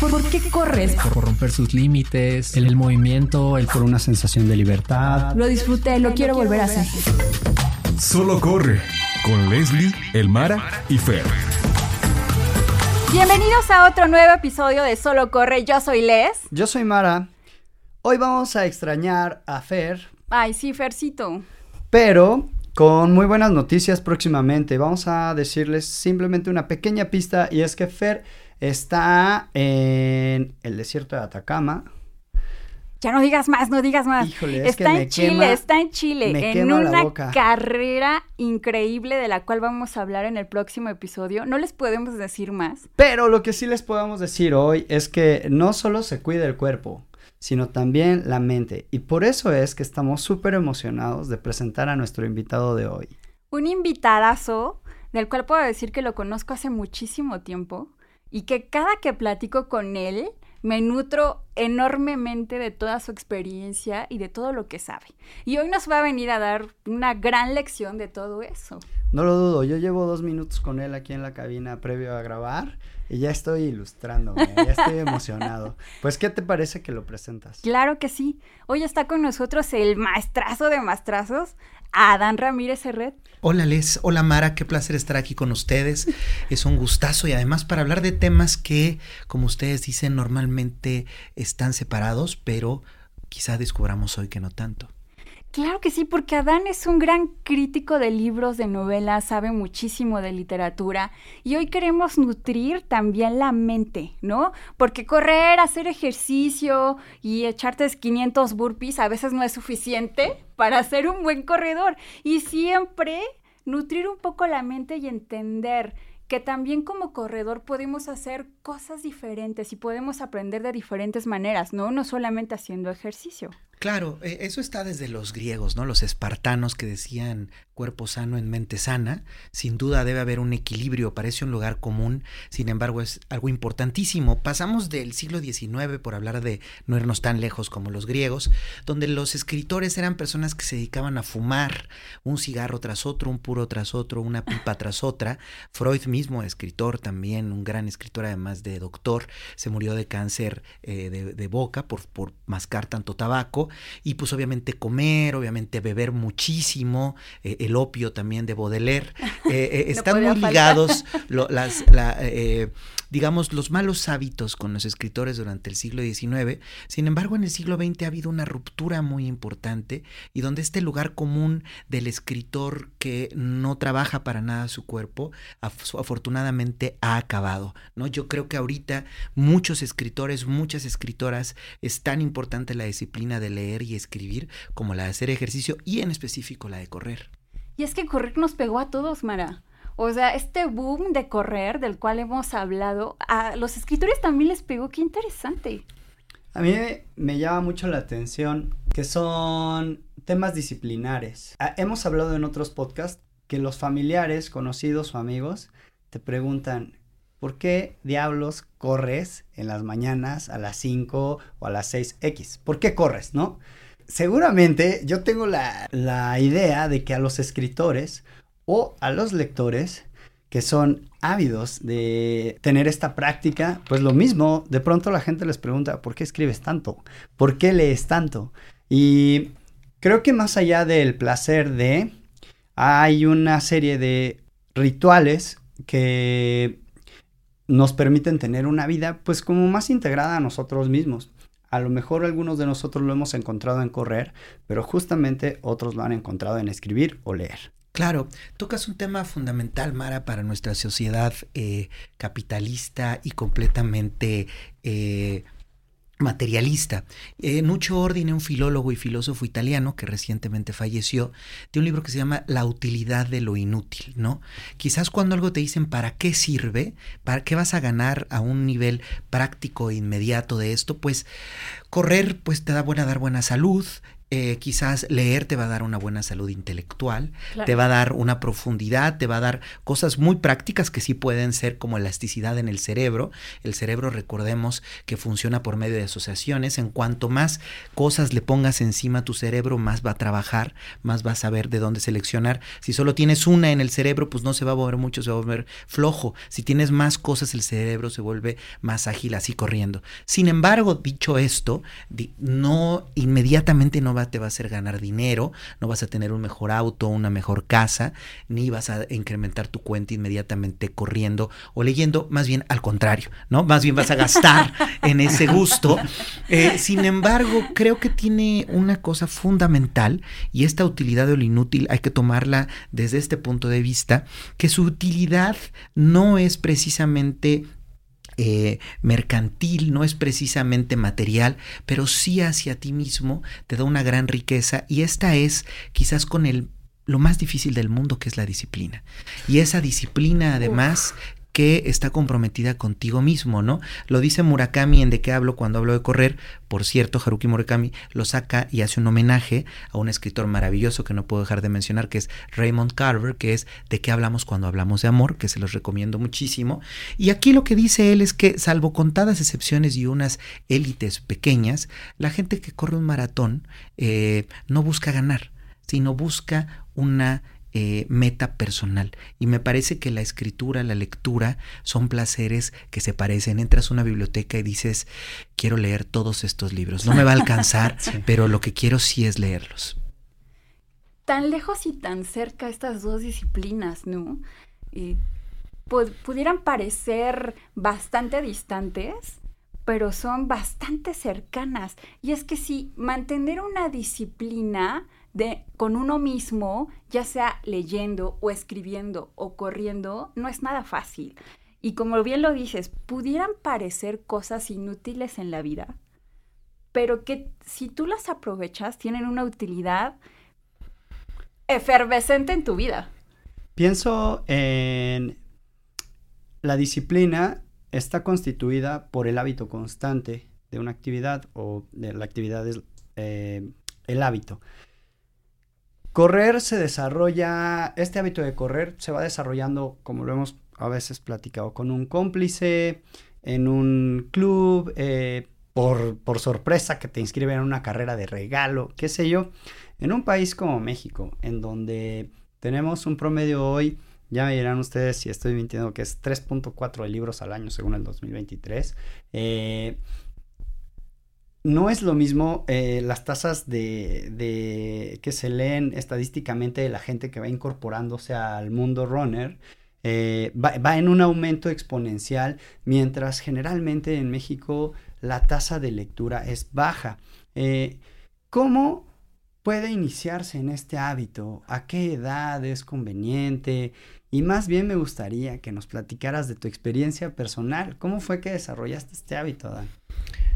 ¿Por, qué corres? Por romper sus límites, el, el movimiento, el por una sensación de libertad. Lo disfruté, lo quiero volver a hacer. Solo corre con Leslie, Elmara y Fer. Bienvenidos a otro nuevo episodio de Solo corre. Yo soy Les. Yo soy Mara. Hoy vamos a extrañar a Fer. Ay, sí, Fercito. Pero con muy buenas noticias próximamente. Vamos a decirles simplemente una pequeña pista y es que Fer Está en el desierto de Atacama. Ya no digas más, no digas más. Híjole, está en Chile, está en Chile, en una carrera increíble de la cual vamos a hablar en el próximo episodio. No les podemos decir más. Pero lo que sí les podemos decir hoy es que no solo se cuida el cuerpo, sino también la mente. Y por eso es que estamos súper emocionados de presentar a nuestro invitado de hoy. Un invitadazo del cual puedo decir que lo conozco hace muchísimo tiempo y que cada que platico con él me nutro enormemente de toda su experiencia y de todo lo que sabe. Y hoy nos va a venir a dar una gran lección de todo eso. No lo dudo, yo llevo dos minutos con él aquí en la cabina previo a grabar y ya estoy ilustrándome, ya estoy emocionado. Pues, ¿qué te parece que lo presentas? Claro que sí. Hoy está con nosotros el maestrazo de maestrazos, Adán Ramírez Herret. Hola Les, hola Mara, qué placer estar aquí con ustedes. Es un gustazo y además para hablar de temas que, como ustedes dicen, normalmente están separados, pero quizá descubramos hoy que no tanto. Claro que sí, porque Adán es un gran crítico de libros, de novelas, sabe muchísimo de literatura y hoy queremos nutrir también la mente, ¿no? Porque correr, hacer ejercicio y echarte 500 burpees a veces no es suficiente para ser un buen corredor y siempre nutrir un poco la mente y entender que también como corredor podemos hacer cosas diferentes y podemos aprender de diferentes maneras, ¿no? No solamente haciendo ejercicio. Claro, e, eso está desde los griegos, ¿no? Los espartanos que decían cuerpo sano en mente sana. Sin duda debe haber un equilibrio, parece un lugar común, sin embargo es algo importantísimo. Pasamos del siglo XIX, por hablar de no irnos tan lejos como los griegos, donde los escritores eran personas que se dedicaban a fumar un cigarro tras otro, un puro tras otro, una pipa tras otra. Freud mismo, escritor también, un gran escritor además de doctor, se murió de cáncer eh, de, boca por, por mascar tanto tabaco y pues obviamente comer, obviamente beber muchísimo, eh, el opio también de Baudelaire, eh, eh, están muy ligados las, digamos, los malos hábitos con los escritores durante el siglo XIX. Sin embargo, en el siglo XX ha habido una ruptura muy importante y donde este lugar común del escritor que no trabaja para nada su cuerpo, afortunadamente ha acabado, ¿no? Yo creo que ahorita muchos escritores, muchas escritoras, es tan importante la disciplina de leer y escribir como la de hacer ejercicio y en específico la de correr. Y es que correr nos pegó a todos, Mara. O sea, este boom de correr del cual hemos hablado, a los escritores también les pegó, qué interesante. A mí me llama mucho la atención que son temas disciplinares. Ah, hemos hablado en otros podcasts que los familiares, conocidos o amigos te preguntan, ¿por qué diablos corres en las mañanas a las 5 o a las 6X? ¿Por qué corres, no? Seguramente yo tengo la, la idea de que a los escritores o a los lectores que son ávidos de tener esta práctica, pues lo mismo, de pronto la gente les pregunta, ¿por qué escribes tanto? ¿Por qué lees tanto? Y creo que más allá del placer de, hay una serie de rituales que nos permiten tener una vida pues como más integrada a nosotros mismos. A lo mejor algunos de nosotros lo hemos encontrado en correr, pero justamente otros lo han encontrado en escribir o leer. Claro, tocas un tema fundamental, Mara, para nuestra sociedad eh, capitalista y completamente eh, materialista. Eh, Nuccio Ordine, un filólogo y filósofo italiano que recientemente falleció, tiene un libro que se llama La utilidad de lo inútil, ¿no? Quizás cuando algo te dicen para qué sirve, para qué vas a ganar a un nivel práctico e inmediato de esto, pues correr pues te da buena dar buena salud, eh, quizás leer te va a dar una buena salud intelectual, te va a dar una profundidad, te va a dar cosas muy prácticas que sí pueden ser como elasticidad en el cerebro. El cerebro, recordemos que funciona por medio de asociaciones. En cuanto más cosas le pongas encima a tu cerebro, más va a trabajar, más va a saber de dónde seleccionar. Si solo tienes una en el cerebro, pues no se va a mover mucho, se va a mover flojo. Si tienes más cosas, el cerebro se vuelve más ágil así corriendo. Sin embargo, dicho esto, no inmediatamente no va te va a hacer ganar dinero, no vas a tener un mejor auto, una mejor casa, ni vas a incrementar tu cuenta inmediatamente corriendo o leyendo, más bien al contrario, ¿no? Más bien vas a gastar en ese gusto. Eh, sin embargo, creo que tiene una cosa fundamental y esta utilidad o lo inútil hay que tomarla desde este punto de vista, que su utilidad no es precisamente eh, mercantil, no es precisamente material, pero sí hacia ti mismo te da una gran riqueza y esta es quizás con el lo más difícil del mundo que es la disciplina. Y esa disciplina además que está comprometida contigo mismo, ¿no? Lo dice Murakami en De qué hablo cuando hablo de correr. Por cierto, Haruki Murakami lo saca y hace un homenaje a un escritor maravilloso que no puedo dejar de mencionar, que es Raymond Carver, que es De qué hablamos cuando hablamos de amor, que se los recomiendo muchísimo. Y aquí lo que dice él es que, salvo contadas excepciones y unas élites pequeñas, la gente que corre un maratón eh, no busca ganar, sino busca una eh, meta personal. Y me parece que la escritura, la lectura son placeres que se parecen. Entras a una biblioteca y dices, quiero leer todos estos libros. No me va a alcanzar, pero lo que quiero sí es leerlos. Tan lejos y tan cerca estas dos disciplinas, ¿no? pudieran parecer bastante distantes, pero son bastante cercanas. Y es que si mantener una disciplina de, con uno mismo, ya sea leyendo o escribiendo o corriendo, no es nada fácil. Y como bien lo dices, pudieran parecer cosas inútiles en la vida, pero que si tú las aprovechas tienen una utilidad efervescente en tu vida. Pienso en la disciplina está constituida por el hábito constante de una actividad o de la actividad es eh, el hábito. Correr se desarrolla, este hábito de correr se va desarrollando, como lo hemos a veces platicado, con un cómplice, en un club, eh, por, sorpresa que te inscriben en una carrera de regalo, qué sé yo. En un país como México, en donde tenemos un promedio hoy, ya me dirán ustedes si estoy mintiendo, que es 3.4 de libros al año según el 2023. Eh, no es lo mismo eh, las tasas de, que se leen estadísticamente de la gente que va incorporándose al mundo runner. Eh, va, en un aumento exponencial, mientras generalmente en México la tasa de lectura es baja. Eh, ¿Cómo puede iniciarse en este hábito? ¿A qué edad es conveniente? Y más bien me gustaría que nos platicaras de tu experiencia personal. ¿Cómo fue que desarrollaste este hábito, Dan?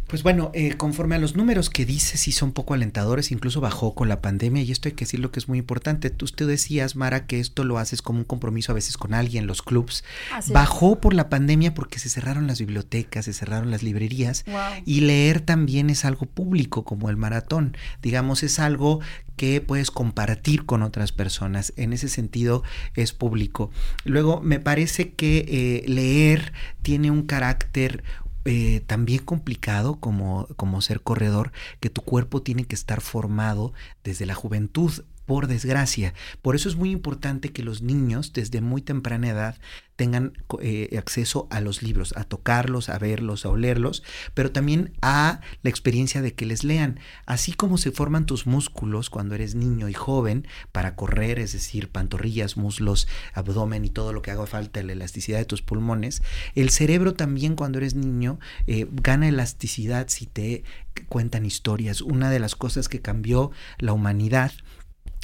Pues bueno, eh, conforme a los números que dices, sí son poco alentadores, incluso bajó con la pandemia y esto hay que decir lo que es muy importante. Tú, usted decías, Mara, que esto lo haces como un compromiso a veces con alguien, los clubs. bajó por la pandemia porque se cerraron las bibliotecas, se cerraron las librerías y leer también es algo público como el maratón. Digamos, es algo que puedes compartir con otras personas. En ese sentido es público. Luego, me parece que eh, leer tiene un carácter eh, también complicado como, como ser corredor, que tu cuerpo tiene que estar formado desde la juventud por desgracia. Por eso es muy importante que los niños desde muy temprana edad tengan eh, acceso a los libros, a tocarlos, a verlos, a olerlos, pero también a la experiencia de que les lean. Así como se forman tus músculos cuando eres niño y joven para correr, es decir, pantorrillas, muslos, abdomen y todo lo que haga falta, la elasticidad de tus pulmones, el cerebro también cuando eres niño eh, gana elasticidad si te cuentan historias. Una de las cosas que cambió la humanidad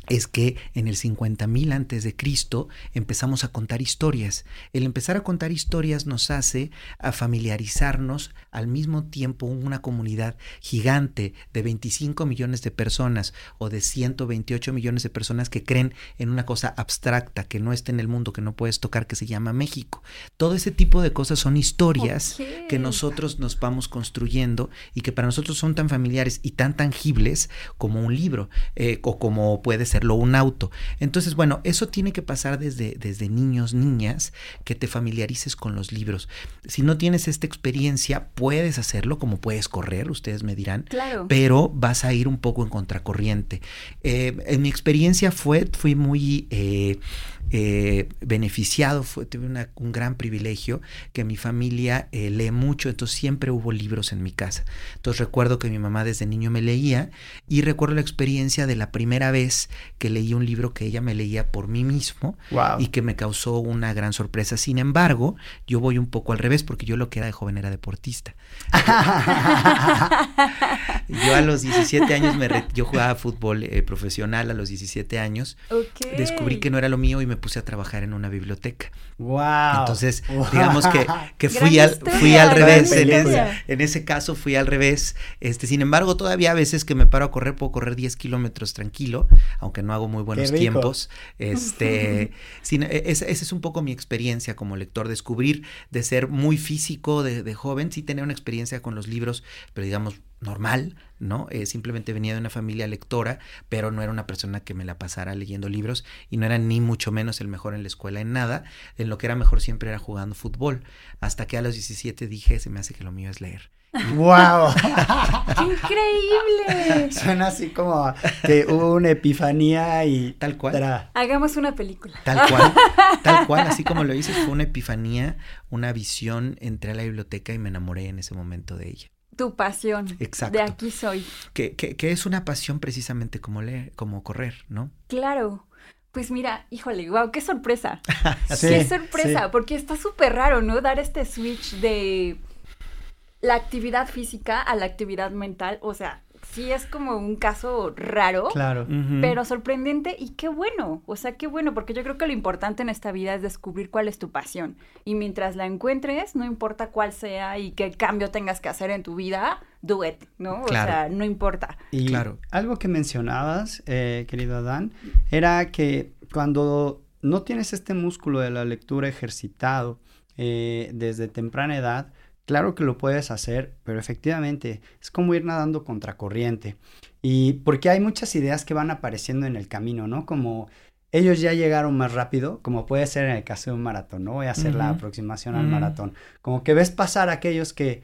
es que en el 50.000 antes de Cristo empezamos a contar historias. El empezar a contar historias nos hace a familiarizarnos al mismo tiempo una comunidad gigante de 25 millones de personas o de 128 millones de personas que creen en una cosa abstracta que no está en el mundo, que no puedes tocar, que se llama México. Todo ese tipo de cosas son historias que nosotros nos vamos construyendo y que para nosotros son tan familiares y tan tangibles como un libro eh, o como puede un auto. Entonces, bueno, eso tiene que pasar desde, desde niños, niñas, que te familiarices con los libros. Si no tienes esta experiencia, puedes hacerlo como puedes correr, ustedes me dirán, Claro. pero vas a ir un poco en contracorriente. Eh, en mi experiencia fue, fui muy eh, eh, beneficiado, fue, tuve una- un gran privilegio que mi familia eh, lee mucho, entonces siempre hubo libros en mi casa. Entonces recuerdo que mi mamá desde niño me leía y recuerdo la experiencia de la primera vez que leí un libro que ella me leía por mí mismo Wow. y que me causó una gran sorpresa. Sin embargo, yo voy un poco al revés porque yo lo que era de joven era deportista. Yo a los 17 años me re- yo jugaba fútbol eh, profesional a los 17 años. Descubrí que no era lo mío y me puse a trabajar en una biblioteca. wow. Entonces, digamos que, que Gran fui, al, historia, fui al revés. En, ese- en ese caso fui al revés. Este, sin embargo, todavía a veces que me paro a correr, puedo correr 10 kilómetros tranquilo, aunque no hago muy buenos tiempos. Este, sin- e- esa, esa es un poco mi experiencia como lector, descubrir de ser muy físico de, de joven, sí tener una experiencia con los libros, pero digamos normal, ¿no? Eh, simplemente venía de una familia lectora, pero no era una persona que me la pasara leyendo libros y no era ni mucho menos el mejor en la escuela en nada. En lo que era mejor siempre era jugando fútbol. Hasta que a los 17 dije, se me hace que lo mío es leer. wow. ¡Qué increíble! Suena así como que hubo una epifanía y Tal cual. tra- Hagamos una película. Tal cual, tal cual, así como lo dices, fue una epifanía, una visión, entré a la biblioteca y me enamoré en ese momento de ella. Tu pasión. Exacto. De aquí soy. Que, que, que es una pasión precisamente como leer, como correr, ¿no? Claro. Pues mira, híjole, wow, qué sorpresa. Sí, qué sorpresa, sí. porque está súper raro, ¿no? Dar este switch de la actividad física a la actividad mental. O sea, sí es como un caso raro. Claro. Pero sorprendente y qué bueno, o sea, qué bueno, porque yo creo que lo importante en esta vida es descubrir cuál es tu pasión. Y mientras la encuentres, no importa cuál sea y qué cambio tengas que hacer en tu vida, do it, ¿no? Claro. O sea, no importa. Y Claro. algo que mencionabas, eh, querido Adán, era que cuando no tienes este músculo de la lectura ejercitado eh, desde temprana edad, claro que lo puedes hacer, pero efectivamente es como ir nadando contracorriente. Y porque hay muchas ideas que van apareciendo en el camino, ¿no? Como ellos ya llegaron más rápido, como puede ser en el caso de un maratón, ¿no? Voy a hacer la aproximación al maratón. Como que ves pasar a aquellos que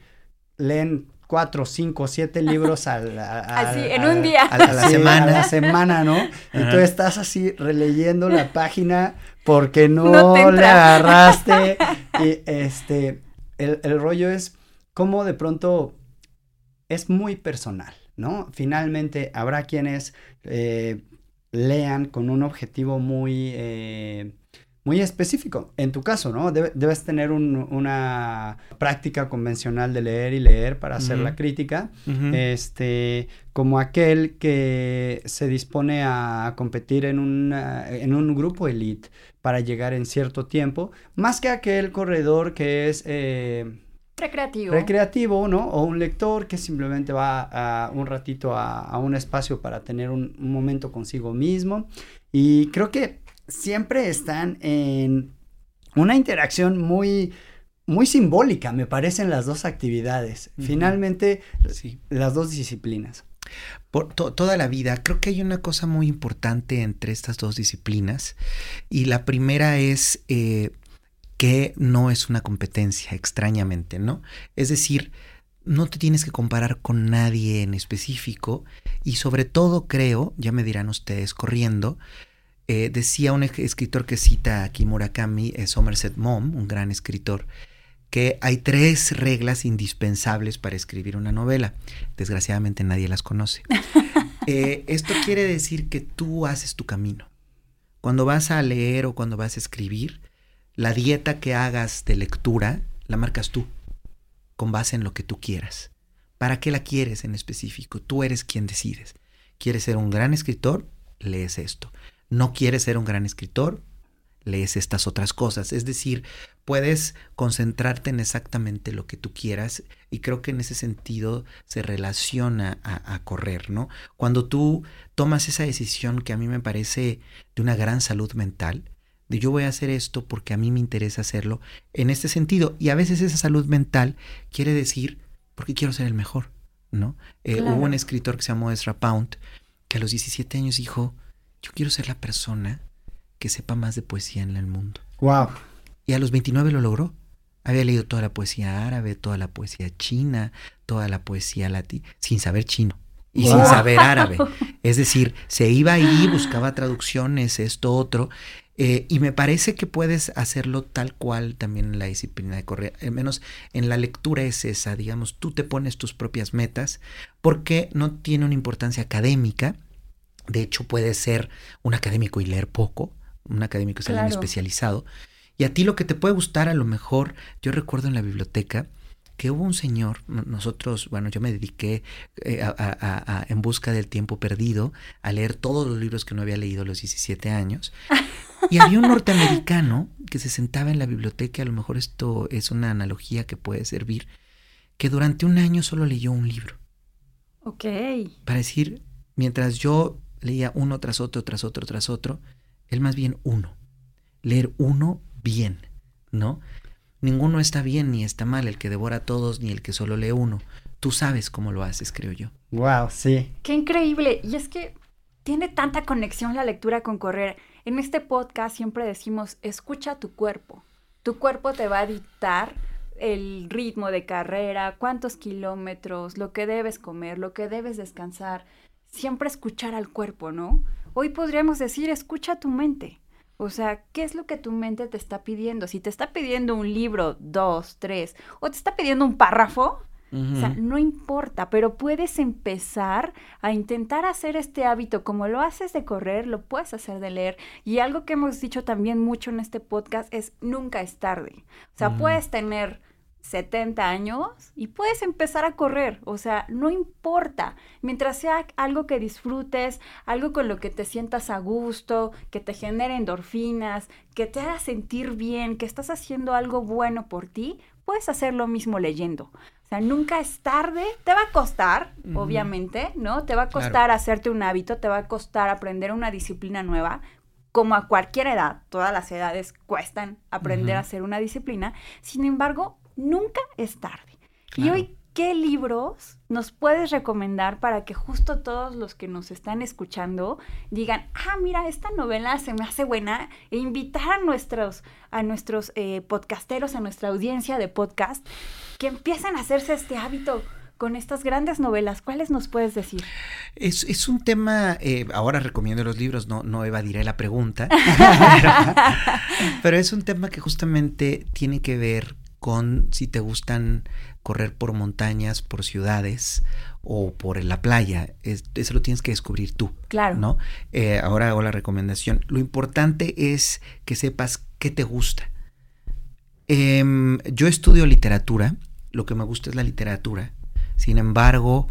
leen cuatro, cinco, siete libros al, Así, en un día. A la, la Sí, semana. a la semana, ¿no? Y tú estás así releyendo la página porque no, No entra. agarraste. Y este, el, el rollo es cómo de pronto es muy personal, ¿no? Finalmente habrá quienes eh, lean con un objetivo muy, eh, muy específico. En tu caso, ¿no? Debe- debes tener un- una práctica convencional de leer y leer para hacer la crítica este, como aquel que se dispone a competir en, una- en un grupo elite para llegar en cierto tiempo, más que aquel corredor que es eh, Recreativo. recreativo, ¿no? O un lector que simplemente va a un ratito a, a un espacio para tener un, un momento consigo mismo. Y creo que siempre están en una interacción muy, muy simbólica, me parecen las dos actividades. Finalmente, Sí. las dos disciplinas. Por to- toda la vida, creo que hay una cosa muy importante entre estas dos disciplinas y la primera es eh, que no es una competencia, extrañamente, ¿no? Es decir, no te tienes que comparar con nadie en específico y sobre todo creo, ya me dirán ustedes corriendo, eh, decía un escritor que cita aquí Murakami, eh, Somerset Maugham, un gran escritor, que hay tres reglas indispensables para escribir una novela. Desgraciadamente nadie las conoce. Eh, esto quiere decir que tú haces tu camino. Cuando vas a leer o cuando vas a escribir, la dieta que hagas de lectura la marcas tú, con base en lo que tú quieras. ¿Para qué la quieres en específico? Tú eres quien decides. ¿Quieres ser un gran escritor? lees esto. No quieres ser un gran escritor, lees estas otras cosas. Es decir, puedes concentrarte en exactamente lo que tú quieras y creo que en ese sentido se relaciona a, correr, ¿no? Cuando tú tomas esa decisión que a mí me parece de una gran salud mental, de yo voy a hacer esto porque a mí me interesa hacerlo en este sentido. Y a veces esa salud mental quiere decir porque quiero ser el mejor, ¿no? Eh, hubo un escritor que se llamó Ezra Pound que a los 17 años dijo, yo quiero ser la persona que sepa más de poesía en el mundo. Wow. Y a los 29 lo logró. Había leído toda la poesía árabe, toda la poesía china, toda la poesía latina, sin saber chino y sin saber árabe. Es decir, se iba ahí, buscaba traducciones, esto, otro. Eh, y me parece que puedes hacerlo tal cual también en la disciplina de correr. Al menos en la lectura es esa, digamos, tú te pones tus propias metas porque no tiene una importancia académica. De hecho, puede ser un académico y leer poco, un académico es alguien especializado. Y a ti lo que te puede gustar, a lo mejor, yo recuerdo en la biblioteca que hubo un señor, nosotros, bueno, yo me dediqué eh, a, en busca del tiempo perdido a leer todos los libros que no había leído a los 17 años. Y había un norteamericano que se sentaba en la biblioteca, a lo mejor esto es una analogía que puede servir, que durante un año solo leyó un libro. Ok. Para decir, mientras yo leía uno tras otro, tras otro, tras otro, él más bien uno. Leer uno bien, ¿no? Ninguno está bien ni está mal, el que devora a todos ni el que solo lee uno. Tú sabes cómo lo haces, creo yo. Wow, sí. Qué increíble. Y es que tiene tanta conexión la lectura con correr. En este podcast siempre decimos, escucha tu cuerpo. Tu cuerpo te va a dictar el ritmo de carrera, cuántos kilómetros, lo que debes comer, lo que debes descansar. Siempre escuchar al cuerpo, ¿no? Hoy podríamos decir, escucha tu mente. O sea, ¿qué es lo que tu mente te está pidiendo? Si te está pidiendo un libro, dos, tres, o te está pidiendo un párrafo, o sea, no importa, pero puedes empezar a intentar hacer este hábito como lo haces de correr, lo puedes hacer de leer. Y algo que hemos dicho también mucho en este podcast es nunca es tarde. O sea, puedes tener 70 años y puedes empezar a correr. O sea, no importa. Mientras sea algo que disfrutes, algo con lo que te sientas a gusto, que te genere endorfinas, que te haga sentir bien, que estás haciendo algo bueno por ti, puedes hacer lo mismo leyendo. O sea, nunca es tarde. Te va a costar, obviamente, ¿no? Te va a costar hacerte un hábito, te va a costar aprender una disciplina nueva, como a cualquier edad, todas las edades cuestan aprender a hacer una disciplina. Sin embargo, nunca es tarde. Y hoy, ¿qué libros nos puedes recomendar para que justo todos los que nos están escuchando digan, ah, mira, esta novela se me hace buena, e invitar a nuestros, a nuestros eh, podcasteros, a nuestra audiencia de podcast, que empiecen a hacerse este hábito con estas grandes novelas. ¿Cuáles nos puedes decir? Es, un tema, eh, ahora recomiendo los libros, no, no evadiré la pregunta, pero es un tema que justamente tiene que ver con si te gustan correr por montañas, por ciudades o por la playa. eso lo tienes que descubrir tú. Claro. ¿no? Eh, ahora hago la recomendación. Lo importante es que sepas qué te gusta. Em, yo estudio literatura, lo que me gusta es la literatura. Sin embargo,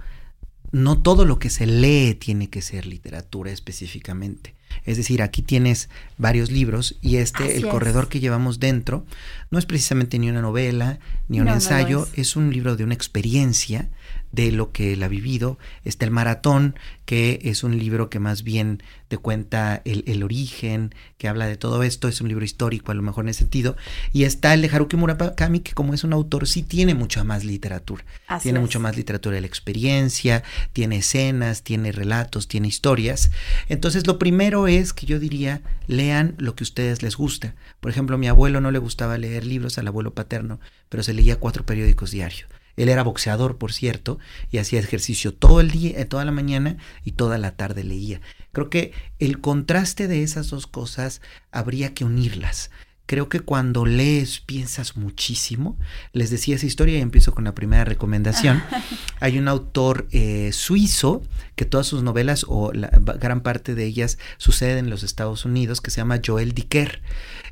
no todo lo que se lee tiene que ser literatura específicamente. Es decir, aquí tienes varios libros y este, el corredor que llevamos dentro, no es precisamente ni una novela, ni un ensayo, es. un libro de una experiencia de lo que él ha vivido. Está el maratón, que es un libro que más bien te cuenta el, origen, que habla de todo esto, es un libro histórico a lo mejor en ese sentido. Y está el de Haruki Murakami, que como es un autor, sí tiene mucha más literatura. tiene mucho más literatura de la experiencia, tiene escenas, tiene relatos, tiene historias. Entonces, lo primero es que yo diría, lean lo que a ustedes les gusta. Por ejemplo, a mi abuelo no le gustaba leer libros, al abuelo paterno, pero se leía cuatro periódicos diarios. Él era boxeador, por cierto, y hacía ejercicio todo el día, eh, toda la mañana y toda la tarde leía. Creo que el contraste de esas dos cosas habría que unirlas. Creo que cuando lees piensas muchísimo. Les decía esa historia y empiezo con la primera recomendación. Hay un autor eh, suizo que todas sus novelas o la gran parte de ellas suceden en los Estados Unidos que se llama Joel Dicker.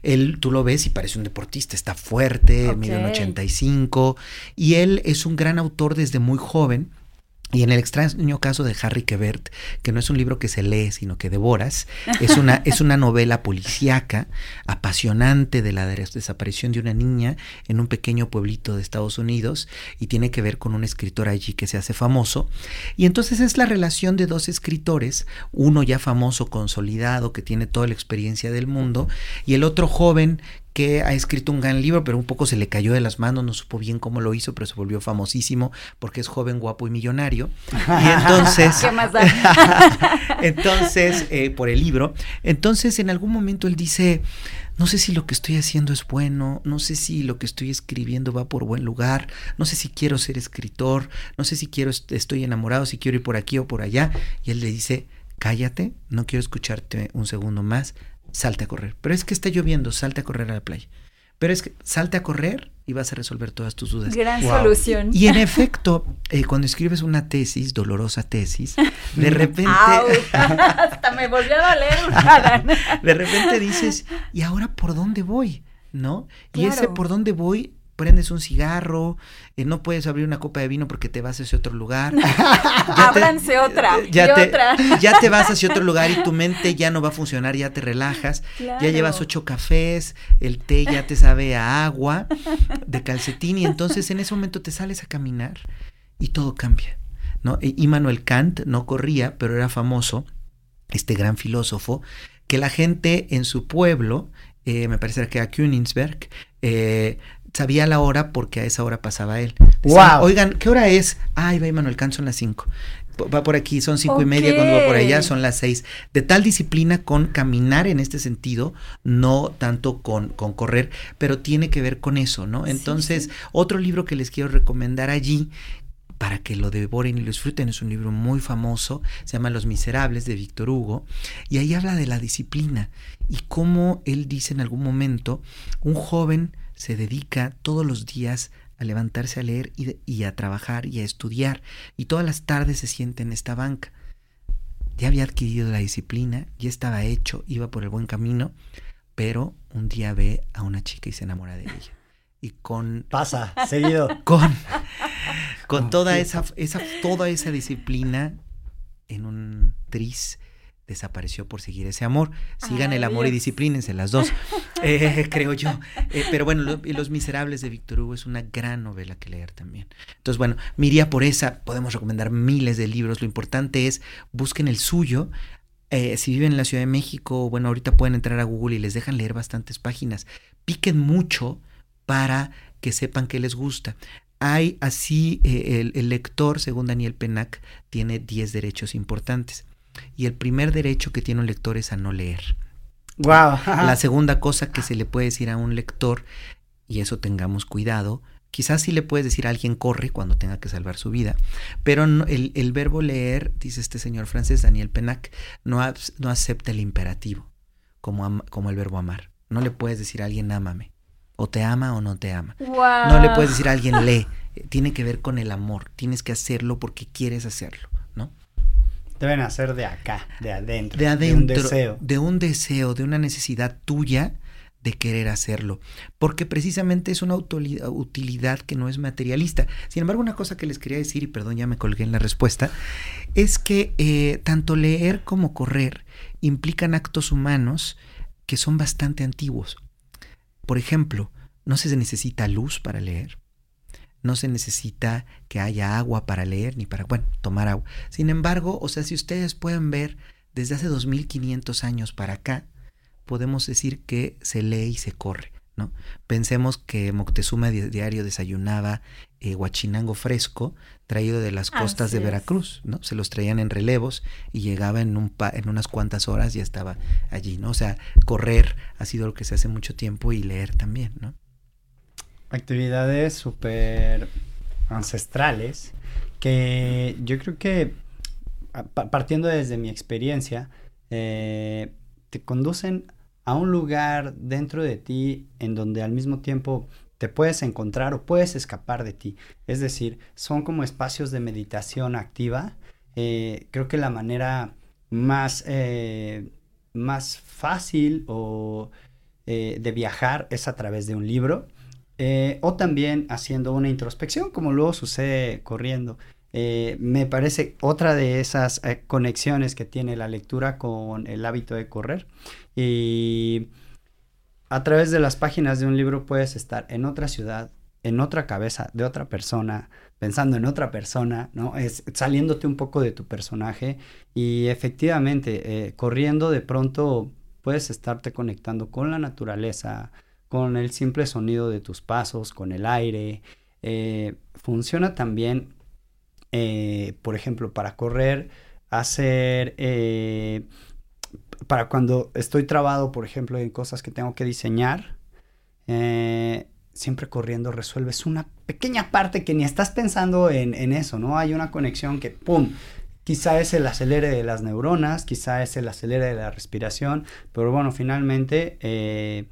Él, tú lo ves y parece un deportista, está fuerte, mide un 85 y él es un gran autor desde muy joven Y en el extraño caso de Harry Quebert, que no es un libro que se lee, sino que devoras, es una, es una novela policíaca, apasionante de la desaparición de una niña en un pequeño pueblito de Estados Unidos y tiene que ver con un escritor allí que se hace famoso. Y entonces es la relación de dos escritores, uno ya famoso, consolidado, que tiene toda la experiencia del mundo, y el otro joven que ha escrito un gran libro, pero un poco se le cayó de las manos, no supo bien cómo lo hizo, pero se volvió famosísimo porque es joven, guapo y millonario. Y entonces, ¿Qué más da? entonces, eh, por el libro, entonces en algún momento él dice, no sé si lo que estoy haciendo es bueno, no sé si lo que estoy escribiendo va por buen lugar, no sé si quiero ser escritor, no sé si quiero, estoy enamorado, si quiero ir por aquí o por allá. Y él le dice, cállate, no quiero escucharte un segundo más, salte a correr. Pero es que está lloviendo, salte a correr a la playa. Pero es que salte a correr y vas a resolver todas tus dudas. Gran solución. Y en efecto, eh, cuando escribes una tesis, dolorosa tesis, de repente, hasta me volvió a doler. de repente dices, ¿y ahora por dónde voy? ¿No? Y ese por dónde voy, prendes un cigarro, eh, no puedes abrir una copa de vino porque te vas hacia otro lugar. Te- Ábranse otra ya y te, otra. ya te vas hacia otro lugar y tu mente ya no va a funcionar, ya te relajas, ya llevas ocho cafés, el té ya te sabe a agua, de calcetín, y entonces en ese momento te sales a caminar y todo cambia. ¿no? E- Immanuel Kant no corría, pero era famoso, este gran filósofo, que la gente en su pueblo, eh, me parece que era Königsberg, eh, sabía la hora porque a esa hora pasaba él. ¡Guau! Oigan, ¿qué hora es? Ay, va Immanuel Kant, son las cinco. Va por aquí, son cinco y media, cuando va por allá son las seis. De tal disciplina con caminar en este sentido, no tanto con, con correr, pero tiene que ver con eso, ¿no? Sí, Entonces, sí. otro libro que les quiero recomendar allí, para que lo devoren y lo disfruten, es un libro muy famoso, se llama Los Miserables de Víctor Hugo, y ahí habla de la disciplina y cómo él dice en algún momento, un joven se dedica todos los días a levantarse a leer y, a trabajar y a estudiar, y todas las tardes se siente en esta banca. Ya había adquirido la disciplina, ya estaba hecho, iba por el buen camino, pero un día ve a una chica y se enamora de ella. Y con Pasa, seguido. con, con toda esa, esa, toda esa disciplina en un tris desapareció por seguir ese amor. Sigan Ay, el amor y disciplínense las dos, eh, creo yo. Eh, pero bueno, lo- y Los Miserables de Víctor Hugo es una gran novela que leer también. Entonces, bueno, me iría por esa. Podemos recomendar miles de libros. Lo importante es busquen el suyo. Eh, si viven en la Ciudad de México, bueno, ahorita pueden entrar a Google y les dejan leer bastantes páginas. Piquen mucho para que sepan que les gusta. Hay así, el, el lector, según Daniel Penac, tiene 10 derechos importantes. Y el primer derecho que tiene un lector es a no leer. Wow. La segunda cosa que se le puede decir a un lector, y eso tengamos cuidado, quizás sí le puedes decir a alguien corre cuando tenga que salvar su vida, pero no- el, el verbo leer, dice este señor francés, Daniel Penac, no, no acepta el imperativo como, am- como el verbo amar. No le puedes decir a alguien ámame, o te ama o no te ama. Guau. No le puedes decir a alguien lee, tiene que ver con el amor, tienes que hacerlo porque quieres hacerlo. Deben hacer de acá, de adentro. de adentro, un deseo. de un deseo, de una necesidad tuya de querer hacerlo, porque precisamente es una utili- utilidad que no es materialista. Sin embargo, una cosa que les quería decir, y perdón, ya me colgué en la respuesta, es que eh, tanto leer como correr implican actos humanos que son bastante antiguos. Por ejemplo, no se necesita luz para leer. No se necesita que haya agua para leer ni para, bueno, tomar agua. Sin embargo, o sea, si ustedes pueden ver, desde hace 2500 años para acá, podemos decir que se lee y se corre, ¿no? Pensemos que Moctezuma di- diario desayunaba eh, guachinango fresco traído de las costas Así de. Veracruz, ¿no? Se los traían en relevos y llegaba en, un pa- en unas cuantas horas y ya estaba allí, ¿no? O sea, correr ha sido lo que se hace mucho tiempo y leer también, ¿no? Actividades súper ancestrales que yo creo que partiendo desde mi experiencia eh, te conducen a un lugar dentro de ti en donde al mismo tiempo te puedes encontrar o puedes escapar de ti. Es decir, son como espacios de meditación activa. Eh, creo que la manera más, eh, más fácil o de viajar es a través de un libro. Eh, o también haciendo una introspección, como luego sucede corriendo. Eh, me parece otra de esas eh, conexiones que tiene la lectura con el hábito de correr. Y a través de las páginas de un libro puedes estar en otra ciudad, en otra cabeza de otra persona, pensando en otra persona, ¿no? Es saliéndote un poco de tu personaje y efectivamente, corriendo de pronto puedes estarte conectando con la naturaleza, con el simple sonido de tus pasos, con el aire. Eh, funciona también, eh, por ejemplo, para correr, hacer, para cuando estoy trabado, por ejemplo, en cosas que tengo que diseñar, siempre corriendo resuelves una pequeña parte que ni estás pensando en, eso, ¿no? Hay una conexión que, ¡pum! Quizá es el acelere de las neuronas, quizá es el acelere de la respiración, pero bueno, finalmente eh,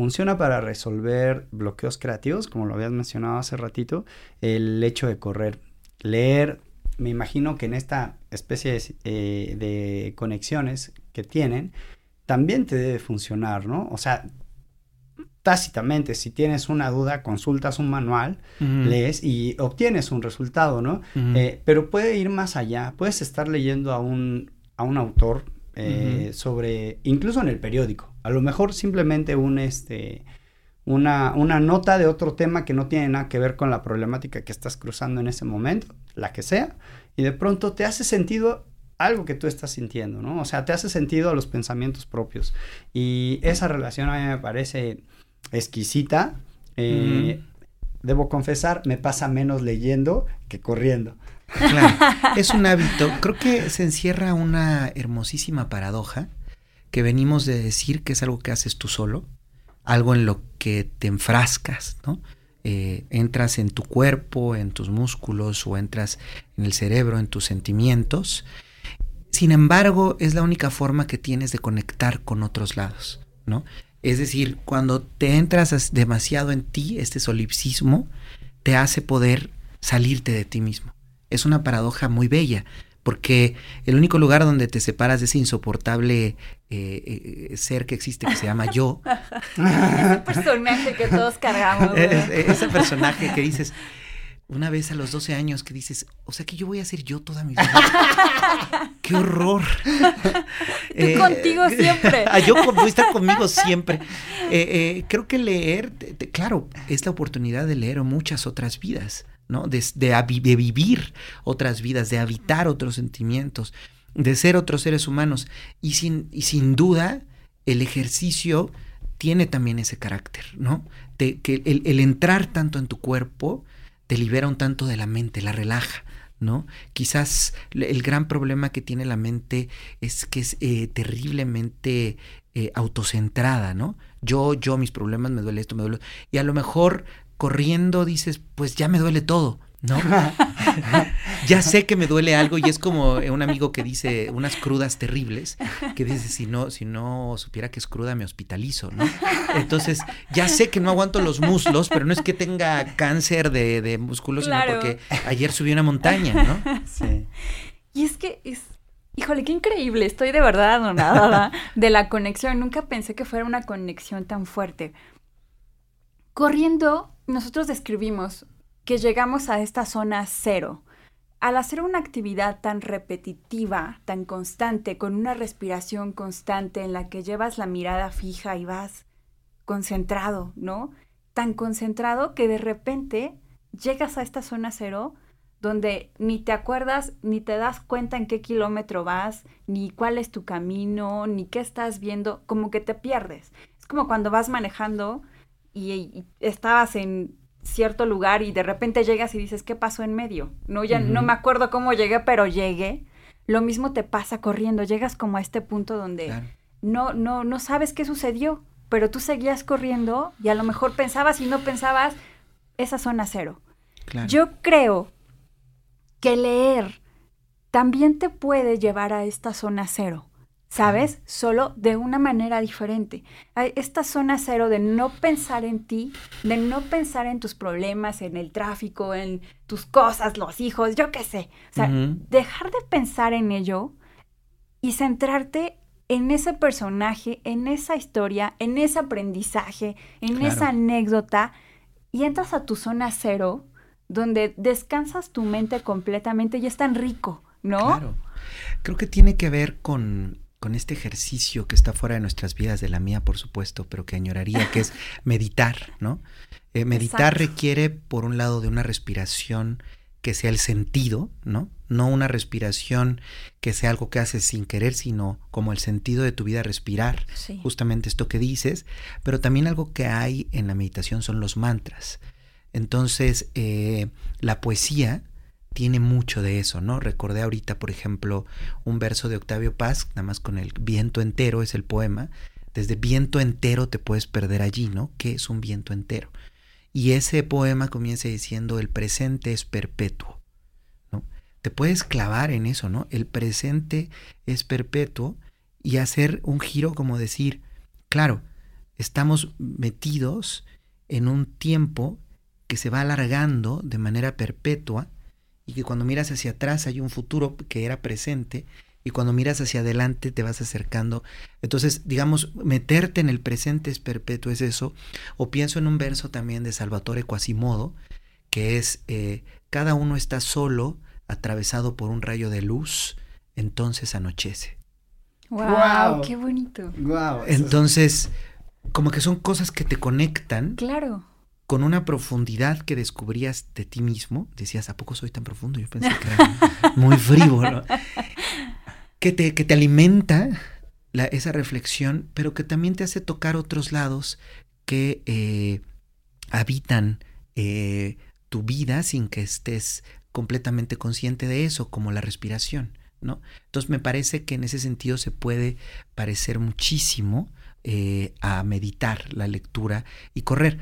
funciona para resolver bloqueos creativos, como lo habías mencionado hace ratito, el hecho de correr, leer, me imagino que en esta especie de, eh, de conexiones que tienen, también te debe funcionar, ¿no? O sea, tácitamente, si tienes una duda, consultas un manual, lees y obtienes un resultado, ¿no? Eh, pero puede ir más allá, puedes estar leyendo a un, a un autor eh, sobre, incluso en el periódico, a lo mejor simplemente un, este, una, una nota de otro tema que no tiene nada que ver con la problemática que estás cruzando en ese momento, la que sea, y de pronto te hace sentido algo que tú estás sintiendo, ¿no? O sea, te hace sentido a los pensamientos propios. Y esa relación a mí me parece exquisita. Eh, debo confesar, me pasa menos leyendo que corriendo. Claro, es un hábito. Creo que se encierra una hermosísima paradoja que venimos de decir que es algo que haces tú solo, algo en lo que te enfrascas, ¿no? Eh, entras en tu cuerpo, en tus músculos o entras en el cerebro, en tus sentimientos. Sin embargo, es la única forma que tienes de conectar con otros lados, ¿no? Es decir, cuando te entras demasiado en ti, este solipsismo te hace poder salirte de ti mismo. Es una paradoja muy bella, porque el único lugar donde te separas de ese insoportable eh, eh, ser que existe que se llama yo. ese personaje que todos cargamos. ese personaje que dices, una vez a los 12 años que dices, o sea que yo voy a ser yo toda mi vida. ¡Qué horror! Tú contigo eh, siempre. Ah, yo voy a estar conmigo siempre. Eh, eh, creo que leer, claro, es la oportunidad de leer muchas otras vidas, ¿no? De, vivir otras vidas, de habitar otros sentimientos, de ser otros seres humanos. Y sin, y sin duda, el ejercicio tiene también ese carácter, ¿no? De, que el, el entrar tanto en tu cuerpo, te libera un tanto de la mente, la relaja. ¿no? Quizás el gran problema que tiene la mente es que es eh, terriblemente eh, autocentrada, ¿no? Yo, yo, mis problemas, me duele esto, me duele. Y a lo mejor corriendo dices, pues ya me duele todo, ¿no? ya sé que me duele algo y es como un amigo que dice unas crudas terribles, que dice, si no, si no supiera que es cruda me hospitalizo, ¿no? Entonces, ya sé que no aguanto los muslos, pero no es que tenga cáncer de, músculos, sino porque ayer subí una montaña, ¿no? Sí. Y es que es, híjole, qué increíble, estoy de verdad nada de la conexión, nunca pensé que fuera una conexión tan fuerte. Corriendo, nosotros describimos que llegamos a esta zona cero. Al hacer una actividad tan repetitiva, tan constante, con una respiración constante en la que llevas la mirada fija y vas concentrado, ¿no? Tan concentrado que de repente llegas a esta zona cero donde ni te acuerdas, ni te das cuenta en qué kilómetro vas, ni cuál es tu camino, ni qué estás viendo, como que te pierdes. Es como cuando vas manejando y, y estabas en cierto lugar y de repente llegas y dices, ¿qué pasó en medio? No, ya no me acuerdo cómo llegué, pero llegué. Lo mismo te pasa corriendo, llegas como a este punto donde no, no, no sabes qué sucedió, pero tú seguías corriendo y a lo mejor pensabas y no pensabas esa zona cero. Yo creo que leer también te puede llevar a esta zona cero. ¿Sabes? Solo de una manera diferente. Esta zona cero de no pensar en ti, de no pensar en tus problemas, en el tráfico, en tus cosas, los hijos, yo qué sé. O sea, dejar de pensar en ello y centrarte en ese personaje, en esa historia, en ese aprendizaje, en esa anécdota y entras a tu zona cero donde descansas tu mente completamente y es tan rico, ¿no? Claro. Creo que tiene que ver con, con este ejercicio que está fuera de nuestras vidas, de la mía, por supuesto, pero que añoraría, que es meditar, ¿no? Eh, meditar Exacto. requiere, por un lado, de una respiración que sea el sentido, ¿no? No una respiración que sea algo que haces sin querer, sino como el sentido de tu vida, respirar, Sí. justamente esto que dices, pero también algo que hay en la meditación son los mantras. Entonces, eh, la poesía tiene mucho de eso, ¿no? Recordé ahorita, por ejemplo, un verso de Octavio Paz, nada más con el viento entero es el poema. Desde viento entero te puedes perder allí, ¿no? ¿Qué es un viento entero? Y ese poema comienza diciendo el presente es perpetuo, ¿no? Te puedes clavar en eso, ¿no? El presente es perpetuo y hacer un giro como decir, claro, estamos metidos en un tiempo que se va alargando de manera perpetua y que cuando miras hacia atrás hay un futuro que era presente y cuando miras hacia adelante te vas acercando. Entonces, digamos, meterte en el presente es perpetuo, es eso. O pienso en un verso también de Salvatore Quasimodo, que es, eh, cada uno está solo, atravesado por un rayo de luz, entonces anochece. Wow, Guau. qué bonito. Wow. Entonces, como que son cosas que te conectan Claro. Con una profundidad que descubrías de ti mismo. Decías, ¿a poco soy tan profundo? Yo pensé que era muy frívolo. Que te, que te alimenta la- esa reflexión, pero que también te hace tocar otros lados que eh, habitan eh, tu vida sin que estés completamente consciente de eso, como la respiración, ¿no? Entonces me parece que en ese sentido se puede parecer muchísimo eh, a meditar la lectura y correr.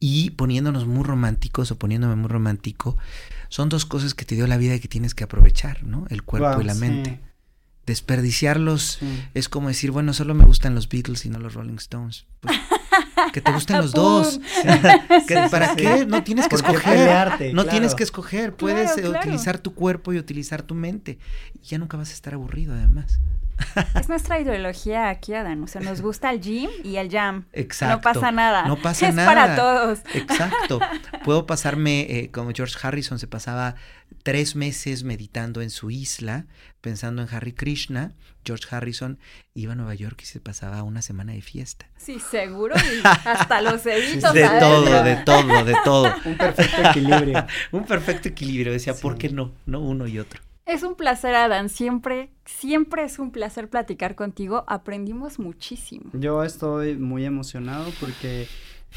Y poniéndonos muy románticos o poniéndome muy romántico, son dos cosas que te dio la vida y que tienes que aprovechar, ¿no? El cuerpo y la sí, mente. Desperdiciarlos sí. es como decir, bueno, solo me gustan los Beatles y no los Rolling Stones. Pues, que te gusten los dos. ¿Que- ¿Para qué? No tienes que ¿Por qué escoger. pelearte? No Claro. tienes que escoger. Puedes Claro, eh, claro. utilizar tu cuerpo y utilizar tu mente. Y ya nunca vas a estar aburrido, además. Es nuestra ideología aquí, Adán. O sea, nos gusta el gym y el jam. Exacto. No pasa nada. No pasa es nada. para todos. Exacto. Puedo pasarme, eh, como George Harrison se pasaba tres meses meditando en su isla, pensando en Harry Krishna. George Harrison iba a Nueva York y se pasaba una semana de fiesta. Sí, seguro. Y hasta los deditos De adentro. todo, de todo, de todo. Un perfecto equilibrio. Un perfecto equilibrio. Decía, ¿por qué no? No uno y otro. Es un placer, Adán. Siempre, siempre es un placer platicar contigo. Aprendimos muchísimo. Yo estoy muy emocionado porque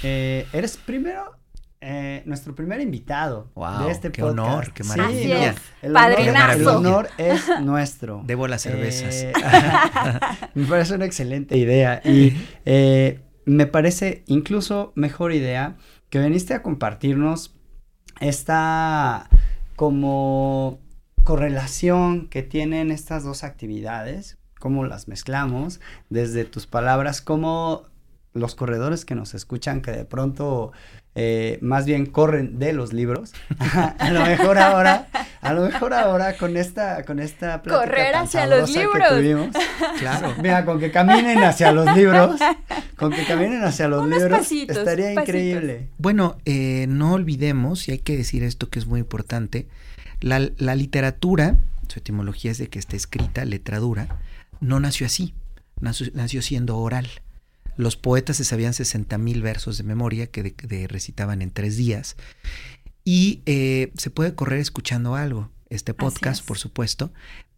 eh, eres primero eh, nuestro primer invitado Wow, de este qué podcast. honor, qué Sí, maravilla. Así es. El honor, Padrinazo. el honor es nuestro. Debo las cervezas. Eh, me parece una excelente idea y eh, me parece incluso mejor idea que viniste a compartirnos esta como correlación que tienen estas dos actividades, cómo las mezclamos, desde tus palabras, cómo los corredores que nos escuchan que de pronto eh, más bien corren de los libros, a lo mejor ahora, a lo mejor ahora con esta, con esta plática Correr tan hacia los que libros. tuvimos, Claro. Mira, con que caminen hacia los libros, con que caminen hacia los Unos libros, pasitos, estaría pasitos. increíble. Bueno, eh, no olvidemos, y hay que decir esto que es muy importante, la, la literatura, su etimología es de que está escrita, letradura, no nació así, nació, nació siendo oral. Los poetas se sabían 60 mil versos de memoria que de- de recitaban en tres días. Y eh, se puede correr escuchando algo, este podcast, es. por supuesto,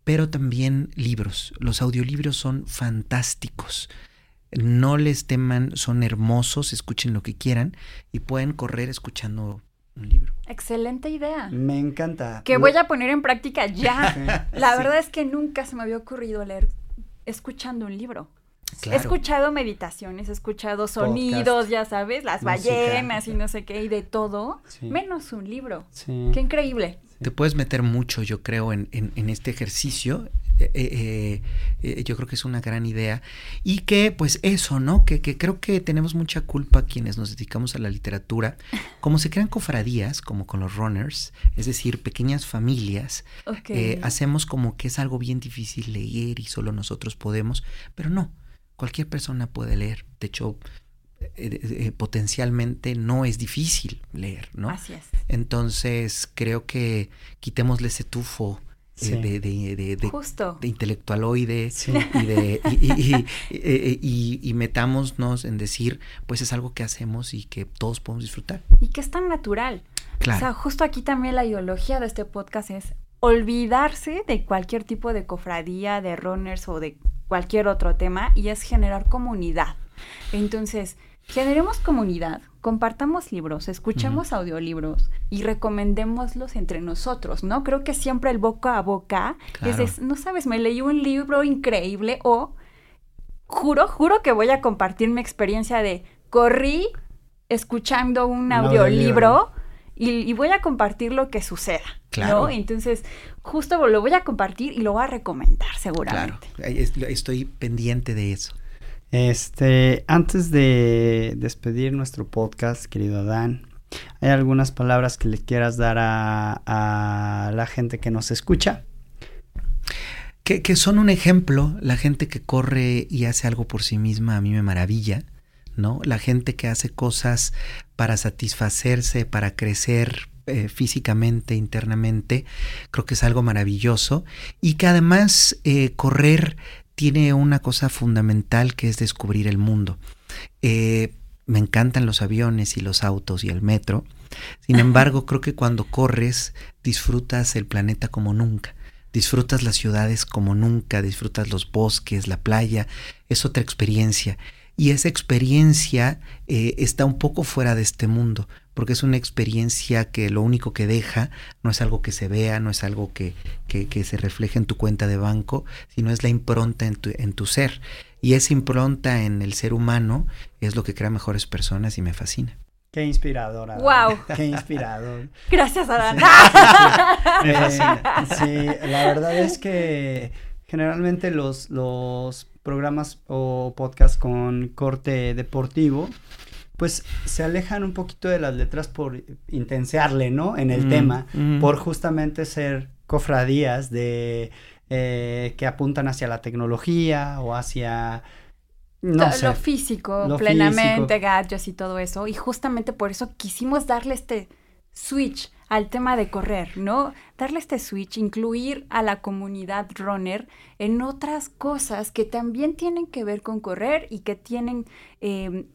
pero también libros. Los audiolibros son fantásticos. No les teman, son hermosos, escuchen lo que quieran y pueden correr escuchando un libro. Excelente idea. Me encanta. Que Lo- voy a poner en práctica ya. La Sí. verdad es que nunca se me había ocurrido leer escuchando un libro. He escuchado meditaciones, he escuchado sonidos, ya sabes, las Música. ballenas y no sé qué, y de todo, Sí. menos un libro. Sí. Qué increíble. Te puedes meter mucho, yo creo, en, en- en este ejercicio. Eh, eh, eh, yo creo que es una gran idea. Y que, pues eso, ¿no? Que, que creo que tenemos mucha culpa quienes nos dedicamos a la literatura. Como se crean cofradías, como con los runners, es decir, pequeñas familias, eh, hacemos como que es algo bien difícil leer y solo nosotros podemos, pero no, cualquier persona puede leer. De hecho, eh, eh, potencialmente no es difícil leer, ¿no? Así es. Entonces creo que quitémosle ese tufo eh, Sí. de, de, de, de- Justo. de intelectualoide Sí. y, de, y, y- y- y- y- y metámonos en decir, pues es algo que hacemos y que todos podemos disfrutar. Y que es tan natural. Claro. O sea, justo aquí también la ideología de este podcast es olvidarse de cualquier tipo de cofradía, de runners o de cualquier otro tema y es generar comunidad. Entonces, generemos comunidad, compartamos libros, escuchemos audiolibros y recomendémoslos entre nosotros, ¿no? Creo que siempre el boca a boca Claro. es, no sabes, me leí un libro increíble o juro, juro que voy a compartir mi experiencia de corrí escuchando un audiolibro. Y, y voy a compartir lo que suceda. Claro. ¿no? Entonces, justo lo voy a compartir y lo voy a recomendar Claro, seguramente. Es- estoy pendiente de eso. Este, antes de despedir nuestro podcast, querido Adán, ¿hay algunas palabras que le quieras dar a, a la gente que nos escucha? Que, que son un ejemplo, la gente que corre y hace algo por sí misma, a mí me maravilla, ¿no? La gente que hace cosas para satisfacerse, para crecer eh, físicamente, internamente, creo que es algo maravilloso. Y que además eh, correr tiene una cosa fundamental que es descubrir el mundo. Eh, me encantan los aviones y los autos y el metro. Sin embargo, creo que cuando corres disfrutas el planeta como nunca. Disfrutas las ciudades como nunca, disfrutas los bosques, la playa, es otra experiencia. Y esa experiencia eh, está un poco fuera de este mundo, porque es una experiencia que lo único que deja no es algo que se vea, no es algo que, que, que se refleje en tu cuenta de banco, sino es la impronta en tu, en tu ser. Y esa impronta en el ser humano es lo que crea mejores personas y me fascina. Qué inspirador. Adán. Guau. Qué inspirador. Gracias, Adán. Eh, sí, la verdad es que generalmente los, los programas o podcasts con corte deportivo, pues se alejan un poquito de las letras por intensearle, ¿no? En el Mm, tema, mm. por justamente ser cofradías de eh, que apuntan hacia la tecnología o hacia no lo, sé. lo físico, lo plenamente, físico. gadgets y todo eso. Y justamente por eso quisimos darle este switch al tema de correr, ¿no? Darle este switch, incluir a la comunidad runner en otras cosas que también tienen que ver con correr y que tienen, eh,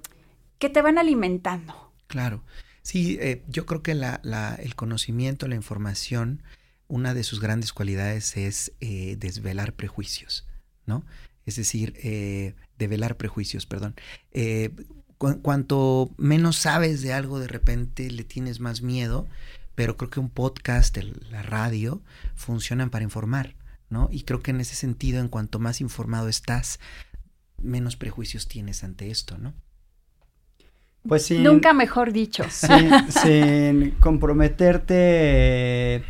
que te van alimentando. Claro. Sí, eh, yo creo que la, la- el conocimiento, la información, una de sus grandes cualidades es eh, desvelar prejuicios, ¿no? Es decir, eh, develar prejuicios, perdón. Eh, cu- cuanto menos sabes de algo, de repente le tienes más miedo, pero creo que un podcast, el- la radio, funcionan para informar, ¿no? Y creo que en ese sentido, en cuanto más informado estás, menos prejuicios tienes ante esto, ¿no? Pues sí. Nunca mejor dicho. sin, sin comprometerte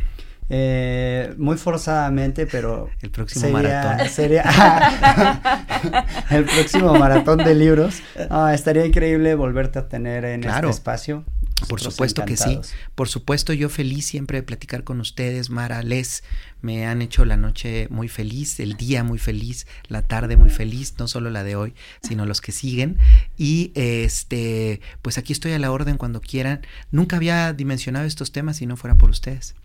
eh, muy forzadamente, pero El próximo sería, maratón. sería el próximo maratón de libros. Ah, estaría increíble volverte a tener en Claro. este espacio. Por supuesto que sí. Por supuesto, yo feliz siempre de platicar con ustedes, Mara, Les. Me han hecho la noche muy feliz, el día muy feliz, la tarde muy feliz, no solo la de hoy, sino los que siguen. Y este, pues aquí estoy a la orden cuando quieran. Nunca había dimensionado estos temas si no fuera por ustedes.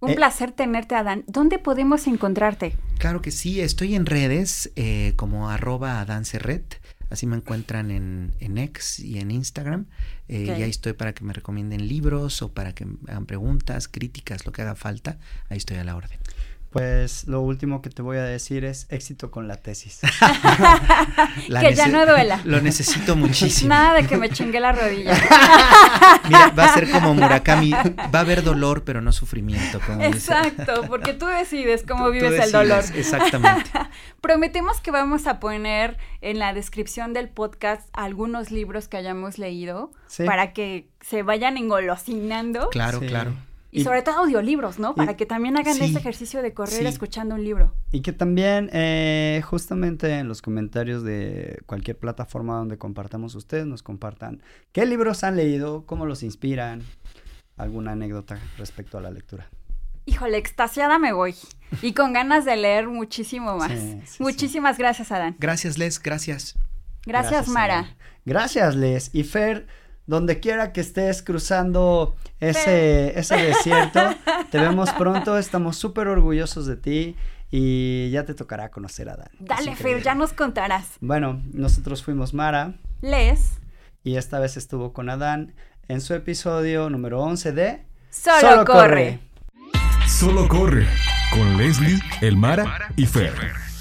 Un Eh, placer tenerte, Adán. ¿Dónde podemos encontrarte? Claro que sí, estoy en redes eh, como arroba adancerret. Así me encuentran en, en X y en Instagram. Eh. Y ahí estoy para que me recomienden libros o para que hagan preguntas, críticas, lo que haga falta. Ahí estoy a la orden. Pues lo último que te voy a decir es éxito con la tesis. La que ya no duela. Lo necesito muchísimo. Nada de que me chingue la rodilla. Mira, va a ser como Murakami. Va a haber dolor, pero no sufrimiento. Como dice. Exacto, porque tú decides cómo Tú- tú vives el dolor. Exactamente. Prometemos que vamos a poner en la descripción del podcast algunos libros que hayamos leído Sí. para que se vayan engolosinando. Claro, Sí. claro. Y, Y- sobre todo audiolibros, ¿no? Para que también hagan sí, este ejercicio de correr sí. escuchando un libro. Y que también, eh, justamente en los comentarios de cualquier plataforma donde compartamos ustedes, nos compartan qué libros han leído, cómo los inspiran, alguna anécdota respecto a la lectura. Híjole, extasiada me voy. Y con ganas de leer muchísimo más. Sí, sí, sí. Muchísimas gracias, Adán. Gracias, Les. Gracias. Gracias, Mara. Adán. Gracias, Les. Y Fer, donde quiera que estés cruzando ese, ese desierto, te vemos pronto. Estamos súper orgullosos de ti y ya te tocará conocer a Dan. Dale, Fer, ya nos contarás. Bueno, nosotros fuimos Mara Les, y esta vez estuvo con Adán en su episodio número 11 de solo, corre. Solo corre con Leslie, Elmara y Fer.